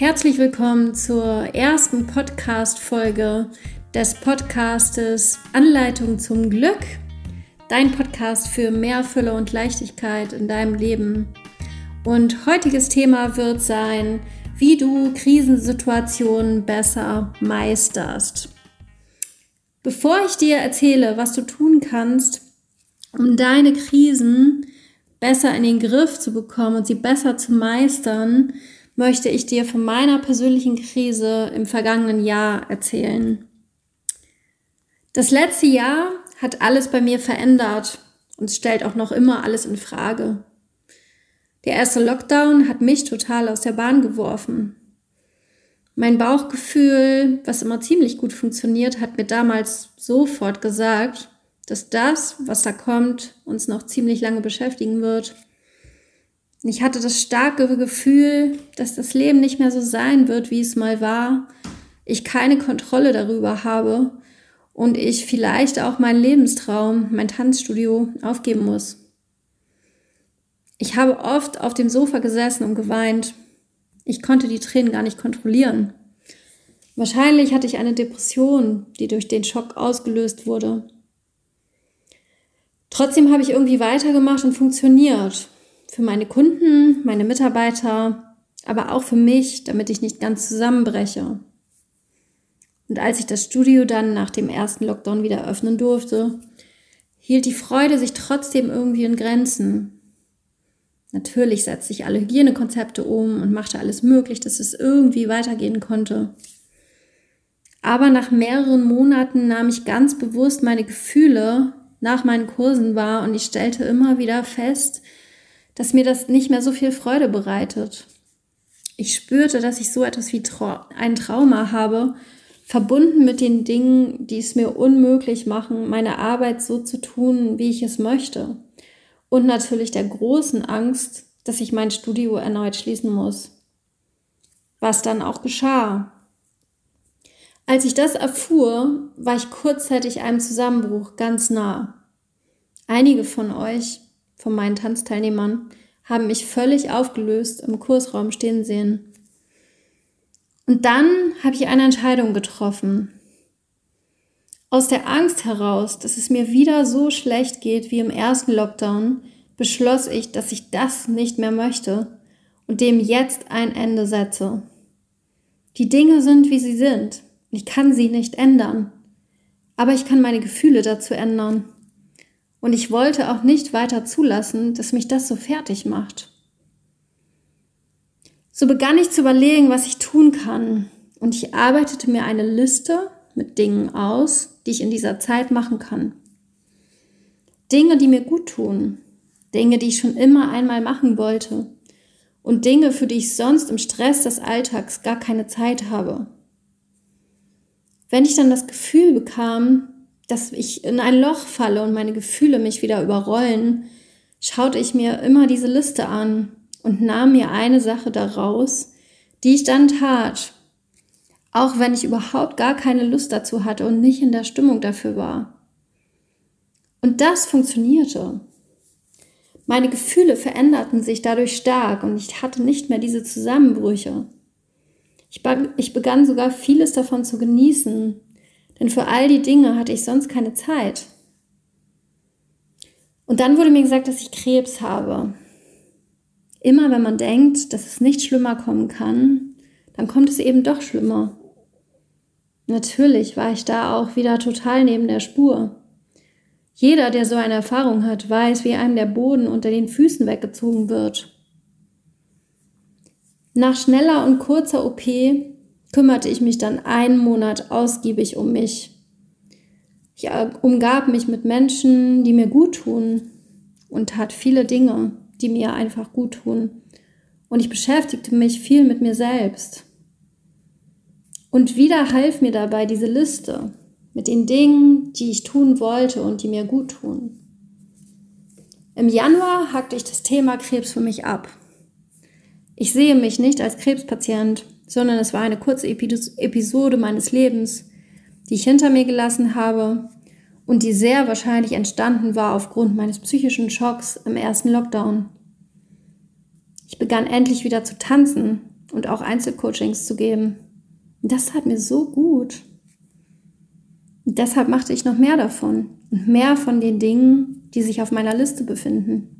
Herzlich willkommen zur ersten Podcast-Folge des Podcastes Anleitung zum Glück. Dein Podcast für mehr Fülle und Leichtigkeit in deinem Leben. Und heutiges Thema wird sein, wie du Krisensituationen besser meisterst. Bevor ich dir erzähle, was du tun kannst, um deine Krisen besser in den Griff zu bekommen und sie besser zu meistern, möchte ich dir von meiner persönlichen Krise im vergangenen Jahr erzählen. Das letzte Jahr hat alles bei mir verändert und stellt auch noch immer alles in Frage. Der erste Lockdown hat mich total aus der Bahn geworfen. Mein Bauchgefühl, was immer ziemlich gut funktioniert, hat mir damals sofort gesagt, dass das, was da kommt, uns noch ziemlich lange beschäftigen wird. Ich hatte das starke Gefühl, dass das Leben nicht mehr so sein wird, wie es mal war. Ich keine Kontrolle darüber habe und ich vielleicht auch meinen Lebenstraum, mein Tanzstudio aufgeben muss. Ich habe oft auf dem Sofa gesessen und geweint. Ich konnte die Tränen gar nicht kontrollieren. Wahrscheinlich hatte ich eine Depression, die durch den Schock ausgelöst wurde. Trotzdem habe ich irgendwie weitergemacht und funktioniert für meine Kunden, meine Mitarbeiter, aber auch für mich, damit ich nicht ganz zusammenbreche. Und als ich das Studio dann nach dem ersten Lockdown wieder öffnen durfte, hielt die Freude sich trotzdem irgendwie in Grenzen. Natürlich setzte ich alle Hygienekonzepte um und machte alles möglich, dass es irgendwie weitergehen konnte. Aber nach mehreren Monaten nahm ich ganz bewusst meine Gefühle nach meinen Kursen wahr und ich stellte immer wieder fest, dass mir das nicht mehr so viel Freude bereitet. Ich spürte, dass ich so etwas wie Tra ein Trauma habe, verbunden mit den Dingen, die es mir unmöglich machen, meine Arbeit so zu tun, wie ich es möchte. Und natürlich der großen Angst, dass ich mein Studio erneut schließen muss. Was dann auch geschah. Als ich das erfuhr, war ich kurzzeitig einem Zusammenbruch ganz nah. Einige von euch von meinen Tanzteilnehmern haben mich völlig aufgelöst im Kursraum stehen sehen. Und dann habe ich eine Entscheidung getroffen. Aus der Angst heraus, dass es mir wieder so schlecht geht wie im ersten Lockdown, beschloss ich, dass ich das nicht mehr möchte und dem jetzt ein Ende setze. Die Dinge sind, wie sie sind. Ich kann sie nicht ändern. Aber ich kann meine Gefühle dazu ändern. Und ich wollte auch nicht weiter zulassen, dass mich das so fertig macht. So begann ich zu überlegen, was ich tun kann. Und ich arbeitete mir eine Liste mit Dingen aus, die ich in dieser Zeit machen kann. Dinge, die mir gut tun. Dinge, die ich schon immer einmal machen wollte. Und Dinge, für die ich sonst im Stress des Alltags gar keine Zeit habe. Wenn ich dann das Gefühl bekam, dass ich in ein Loch falle und meine Gefühle mich wieder überrollen, schaute ich mir immer diese Liste an und nahm mir eine Sache daraus, die ich dann tat, auch wenn ich überhaupt gar keine Lust dazu hatte und nicht in der Stimmung dafür war. Und das funktionierte. Meine Gefühle veränderten sich dadurch stark und ich hatte nicht mehr diese Zusammenbrüche. Ich, begann sogar vieles davon zu genießen denn für all die Dinge hatte ich sonst keine Zeit. Und dann wurde mir gesagt, dass ich Krebs habe. Immer wenn man denkt, dass es nicht schlimmer kommen kann, dann kommt es eben doch schlimmer. Natürlich war ich da auch wieder total neben der Spur. Jeder, der so eine Erfahrung hat, weiß, wie einem der Boden unter den Füßen weggezogen wird. Nach schneller und kurzer OP kümmerte ich mich dann einen Monat ausgiebig um mich. Ich äh, umgab mich mit Menschen, die mir gut tun und tat viele Dinge, die mir einfach gut tun. Und ich beschäftigte mich viel mit mir selbst. Und wieder half mir dabei diese Liste mit den Dingen, die ich tun wollte und die mir gut tun. Im Januar hackte ich das Thema Krebs für mich ab. Ich sehe mich nicht als Krebspatient, sondern es war eine kurze Episode meines Lebens, die ich hinter mir gelassen habe und die sehr wahrscheinlich entstanden war aufgrund meines psychischen Schocks im ersten Lockdown. Ich begann endlich wieder zu tanzen und auch Einzelcoachings zu geben. Das hat mir so gut. Und deshalb machte ich noch mehr davon und mehr von den Dingen, die sich auf meiner Liste befinden.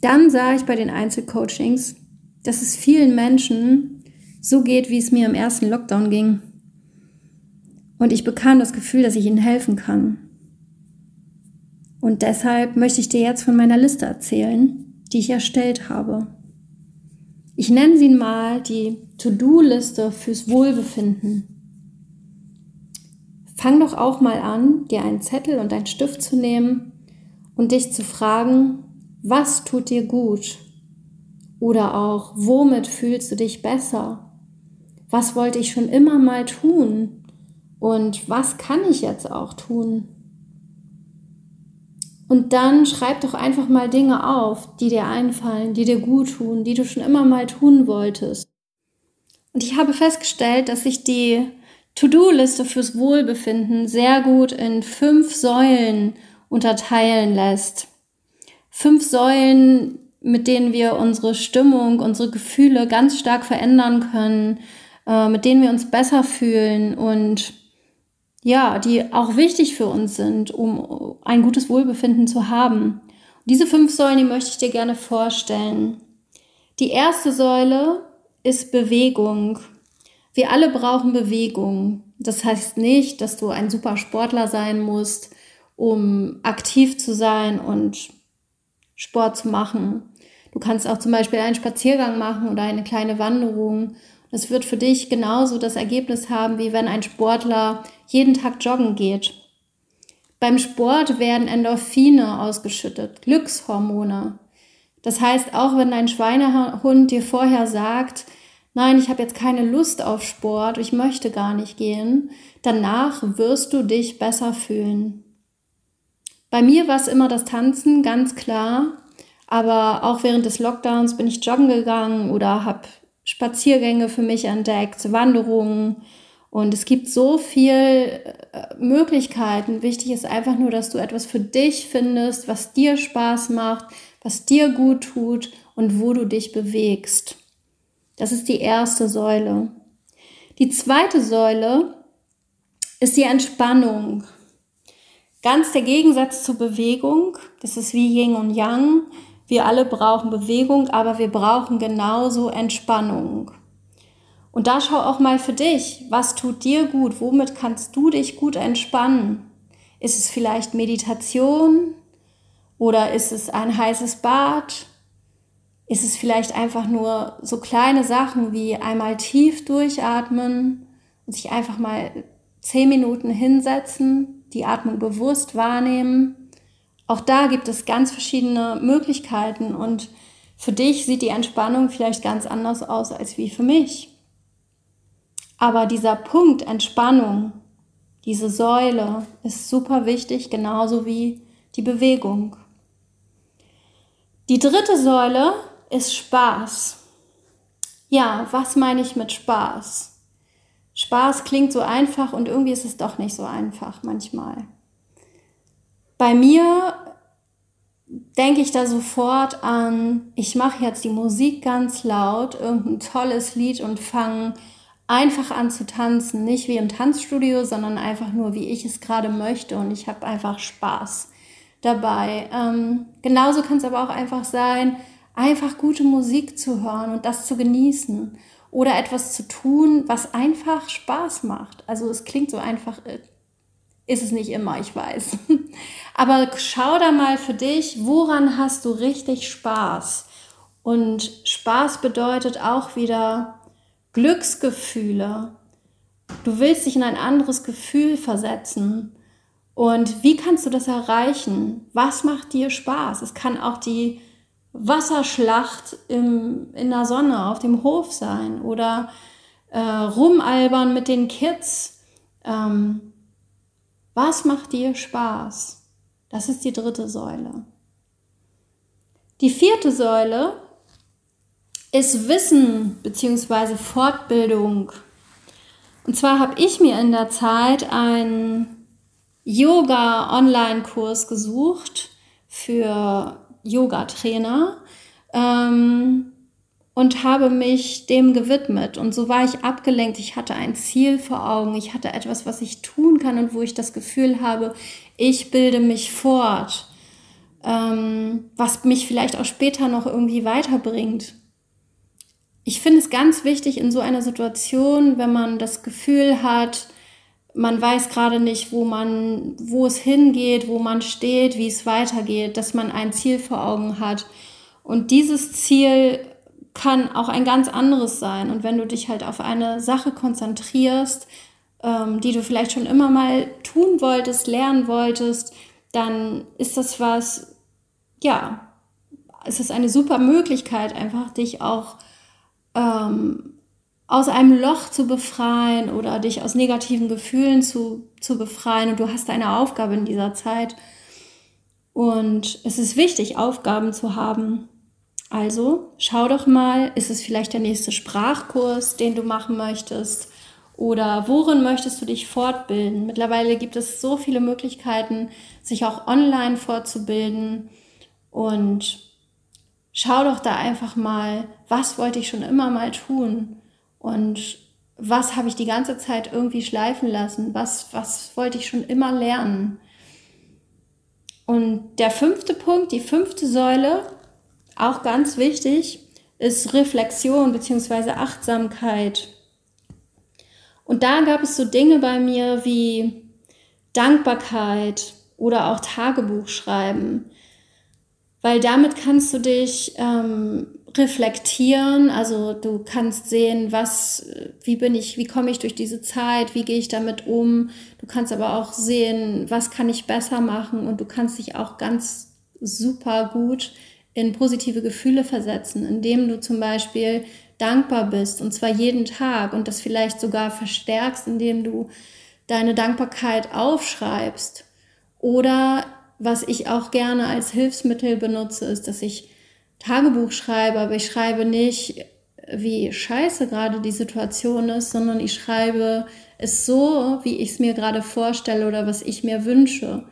Dann sah ich bei den Einzelcoachings, dass es vielen Menschen so geht, wie es mir im ersten Lockdown ging. Und ich bekam das Gefühl, dass ich ihnen helfen kann. Und deshalb möchte ich dir jetzt von meiner Liste erzählen, die ich erstellt habe. Ich nenne sie mal die To-Do-Liste fürs Wohlbefinden. Fang doch auch mal an, dir einen Zettel und einen Stift zu nehmen und dich zu fragen, was tut dir gut? Oder auch, womit fühlst du dich besser? Was wollte ich schon immer mal tun? Und was kann ich jetzt auch tun? Und dann schreib doch einfach mal Dinge auf, die dir einfallen, die dir gut tun, die du schon immer mal tun wolltest. Und ich habe festgestellt, dass sich die To-Do-Liste fürs Wohlbefinden sehr gut in fünf Säulen unterteilen lässt. Fünf Säulen, mit denen wir unsere Stimmung, unsere Gefühle ganz stark verändern können, äh, mit denen wir uns besser fühlen und ja, die auch wichtig für uns sind, um ein gutes Wohlbefinden zu haben. Diese fünf Säulen, die möchte ich dir gerne vorstellen. Die erste Säule ist Bewegung. Wir alle brauchen Bewegung. Das heißt nicht, dass du ein super Sportler sein musst, um aktiv zu sein und Sport zu machen. Du kannst auch zum Beispiel einen Spaziergang machen oder eine kleine Wanderung es wird für dich genauso das Ergebnis haben, wie wenn ein Sportler jeden Tag joggen geht. Beim Sport werden Endorphine ausgeschüttet, Glückshormone. Das heißt, auch wenn dein Schweinehund dir vorher sagt, nein, ich habe jetzt keine Lust auf Sport, ich möchte gar nicht gehen, danach wirst du dich besser fühlen. Bei mir war es immer das Tanzen, ganz klar. Aber auch während des Lockdowns bin ich joggen gegangen oder habe Spaziergänge für mich entdeckt, Wanderungen. Und es gibt so viel äh, Möglichkeiten. Wichtig ist einfach nur, dass du etwas für dich findest, was dir Spaß macht, was dir gut tut und wo du dich bewegst. Das ist die erste Säule. Die zweite Säule ist die Entspannung. Ganz der Gegensatz zur Bewegung. Das ist wie Yin und Yang. Wir alle brauchen Bewegung, aber wir brauchen genauso Entspannung. Und da schau auch mal für dich, was tut dir gut? Womit kannst du dich gut entspannen? Ist es vielleicht Meditation oder ist es ein heißes Bad? Ist es vielleicht einfach nur so kleine Sachen wie einmal tief durchatmen und sich einfach mal zehn Minuten hinsetzen, die Atmung bewusst wahrnehmen auch da gibt es ganz verschiedene Möglichkeiten und für dich sieht die Entspannung vielleicht ganz anders aus als wie für mich. Aber dieser Punkt Entspannung, diese Säule ist super wichtig, genauso wie die Bewegung. Die dritte Säule ist Spaß. Ja, was meine ich mit Spaß? Spaß klingt so einfach und irgendwie ist es doch nicht so einfach manchmal. Bei mir denke ich da sofort an, ich mache jetzt die Musik ganz laut, irgendein tolles Lied und fange einfach an zu tanzen. Nicht wie im Tanzstudio, sondern einfach nur, wie ich es gerade möchte. Und ich habe einfach Spaß dabei. Ähm, genauso kann es aber auch einfach sein, einfach gute Musik zu hören und das zu genießen. Oder etwas zu tun, was einfach Spaß macht. Also es klingt so einfach, äh, ist es nicht immer, ich weiß. Aber schau da mal für dich, woran hast du richtig Spaß? Und Spaß bedeutet auch wieder Glücksgefühle. Du willst dich in ein anderes Gefühl versetzen. Und wie kannst du das erreichen? Was macht dir Spaß? Es kann auch die Wasserschlacht im, in der Sonne auf dem Hof sein oder äh, rumalbern mit den Kids. Ähm, was macht dir Spaß? Das ist die dritte Säule. Die vierte Säule ist Wissen bzw. Fortbildung. Und zwar habe ich mir in der Zeit einen Yoga-Online-Kurs gesucht für Yoga-Trainer. Ähm, und habe mich dem gewidmet. Und so war ich abgelenkt. Ich hatte ein Ziel vor Augen. Ich hatte etwas, was ich tun kann und wo ich das Gefühl habe, ich bilde mich fort, ähm, was mich vielleicht auch später noch irgendwie weiterbringt. Ich finde es ganz wichtig in so einer Situation, wenn man das Gefühl hat, man weiß gerade nicht, wo man, wo es hingeht, wo man steht, wie es weitergeht, dass man ein Ziel vor Augen hat. Und dieses Ziel kann auch ein ganz anderes sein. Und wenn du dich halt auf eine Sache konzentrierst, ähm, die du vielleicht schon immer mal tun wolltest, lernen wolltest, dann ist das was, ja, es ist eine super Möglichkeit, einfach dich auch ähm, aus einem Loch zu befreien oder dich aus negativen Gefühlen zu, zu befreien. Und du hast eine Aufgabe in dieser Zeit. Und es ist wichtig, Aufgaben zu haben. Also schau doch mal, ist es vielleicht der nächste Sprachkurs, den du machen möchtest? Oder worin möchtest du dich fortbilden? Mittlerweile gibt es so viele Möglichkeiten, sich auch online fortzubilden. Und schau doch da einfach mal, was wollte ich schon immer mal tun? Und was habe ich die ganze Zeit irgendwie schleifen lassen? Was, was wollte ich schon immer lernen? Und der fünfte Punkt, die fünfte Säule, auch ganz wichtig, ist Reflexion bzw. Achtsamkeit. Und da gab es so Dinge bei mir wie Dankbarkeit oder auch Tagebuch schreiben, weil damit kannst du dich ähm, reflektieren, also du kannst sehen, was, wie bin ich, wie komme ich durch diese Zeit, wie gehe ich damit um. Du kannst aber auch sehen, was kann ich besser machen und du kannst dich auch ganz super gut in positive Gefühle versetzen, indem du zum Beispiel dankbar bist und zwar jeden Tag und das vielleicht sogar verstärkst, indem du deine Dankbarkeit aufschreibst. Oder was ich auch gerne als Hilfsmittel benutze, ist, dass ich Tagebuch schreibe, aber ich schreibe nicht, wie scheiße gerade die Situation ist, sondern ich schreibe es so, wie ich es mir gerade vorstelle oder was ich mir wünsche.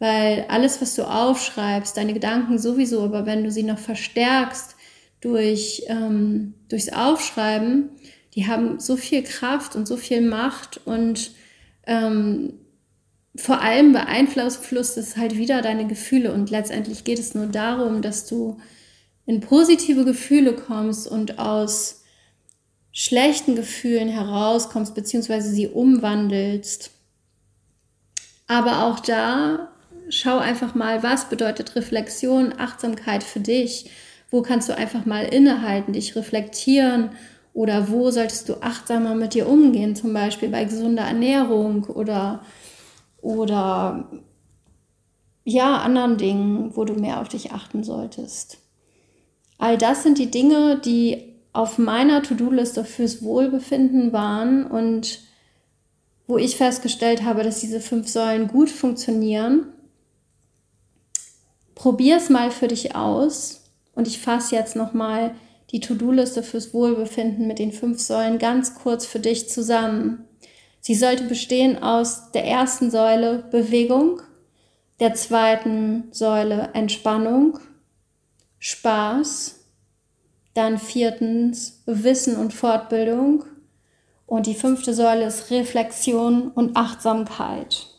Weil alles, was du aufschreibst, deine Gedanken sowieso, aber wenn du sie noch verstärkst durch, ähm, durchs Aufschreiben, die haben so viel Kraft und so viel Macht und ähm, vor allem beeinflusst es halt wieder deine Gefühle und letztendlich geht es nur darum, dass du in positive Gefühle kommst und aus schlechten Gefühlen herauskommst, beziehungsweise sie umwandelst. Aber auch da schau einfach mal, was bedeutet Reflexion, Achtsamkeit für dich? Wo kannst du einfach mal innehalten, dich reflektieren? Oder wo solltest du achtsamer mit dir umgehen? Zum Beispiel bei gesunder Ernährung oder, oder ja, anderen Dingen, wo du mehr auf dich achten solltest. All das sind die Dinge, die auf meiner To-Do-Liste fürs Wohlbefinden waren und wo ich festgestellt habe, dass diese fünf Säulen gut funktionieren. Probier es mal für dich aus und ich fasse jetzt nochmal die To-Do-Liste fürs Wohlbefinden mit den fünf Säulen ganz kurz für dich zusammen. Sie sollte bestehen aus der ersten Säule Bewegung, der zweiten Säule Entspannung, Spaß, dann viertens Wissen und Fortbildung und die fünfte Säule ist Reflexion und Achtsamkeit.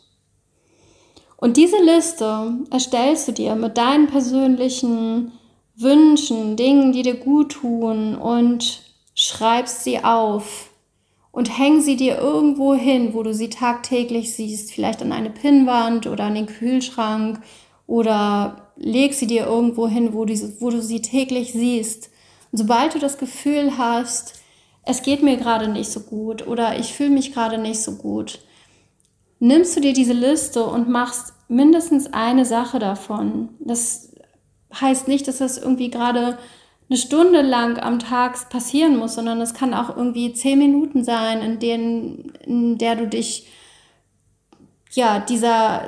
Und diese Liste erstellst du dir mit deinen persönlichen Wünschen, Dingen, die dir gut tun und schreibst sie auf und häng sie dir irgendwo hin, wo du sie tagtäglich siehst, vielleicht an eine Pinnwand oder an den Kühlschrank oder leg sie dir irgendwo hin, wo, die, wo du sie täglich siehst. Und sobald du das Gefühl hast, es geht mir gerade nicht so gut oder ich fühle mich gerade nicht so gut, nimmst du dir diese Liste und machst mindestens eine Sache davon. Das heißt nicht, dass das irgendwie gerade eine Stunde lang am Tag passieren muss, sondern es kann auch irgendwie zehn Minuten sein, in denen, in der du dich ja dieser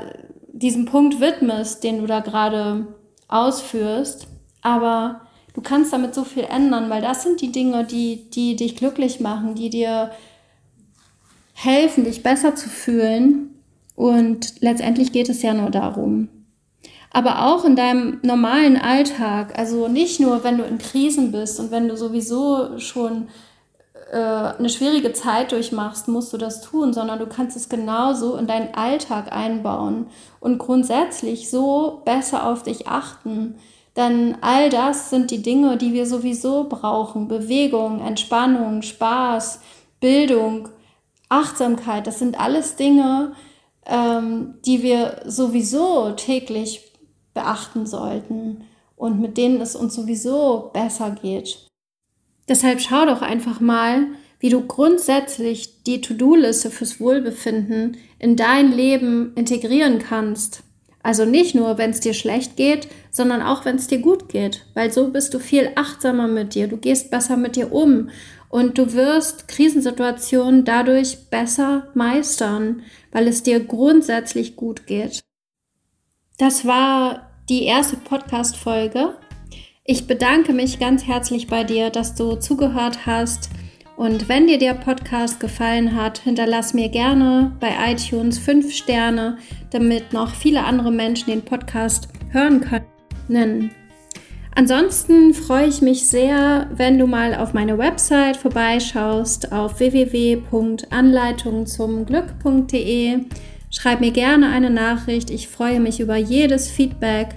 diesem Punkt widmest, den du da gerade ausführst. Aber du kannst damit so viel ändern, weil das sind die Dinge, die, die dich glücklich machen, die dir helfen, dich besser zu fühlen. Und letztendlich geht es ja nur darum. aber auch in deinem normalen Alltag. Also nicht nur, wenn du in Krisen bist und wenn du sowieso schon äh, eine schwierige Zeit durchmachst, musst du das tun, sondern du kannst es genauso in deinen Alltag einbauen und grundsätzlich so besser auf dich achten. Denn all das sind die Dinge, die wir sowieso brauchen. Bewegung, Entspannung, Spaß, Bildung, Achtsamkeit, das sind alles Dinge, ähm, die wir sowieso täglich beachten sollten und mit denen es uns sowieso besser geht. Deshalb schau doch einfach mal, wie du grundsätzlich die To-Do-Liste fürs Wohlbefinden in dein Leben integrieren kannst. Also nicht nur, wenn es dir schlecht geht, sondern auch, wenn es dir gut geht, weil so bist du viel achtsamer mit dir, du gehst besser mit dir um und du wirst Krisensituationen dadurch besser meistern, weil es dir grundsätzlich gut geht. Das war die erste Podcast-Folge. Ich bedanke mich ganz herzlich bei dir, dass du zugehört hast. Und wenn dir der Podcast gefallen hat, hinterlass mir gerne bei iTunes 5 Sterne, damit noch viele andere Menschen den Podcast hören können. Ansonsten freue ich mich sehr, wenn du mal auf meine Website vorbeischaust auf www.anleitungenzumglück.de. Schreib mir gerne eine Nachricht. Ich freue mich über jedes Feedback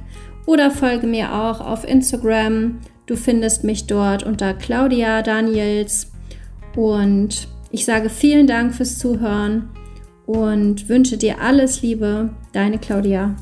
oder folge mir auch auf Instagram. Du findest mich dort unter Claudia Daniels. Und ich sage vielen Dank fürs Zuhören und wünsche dir alles Liebe. Deine Claudia.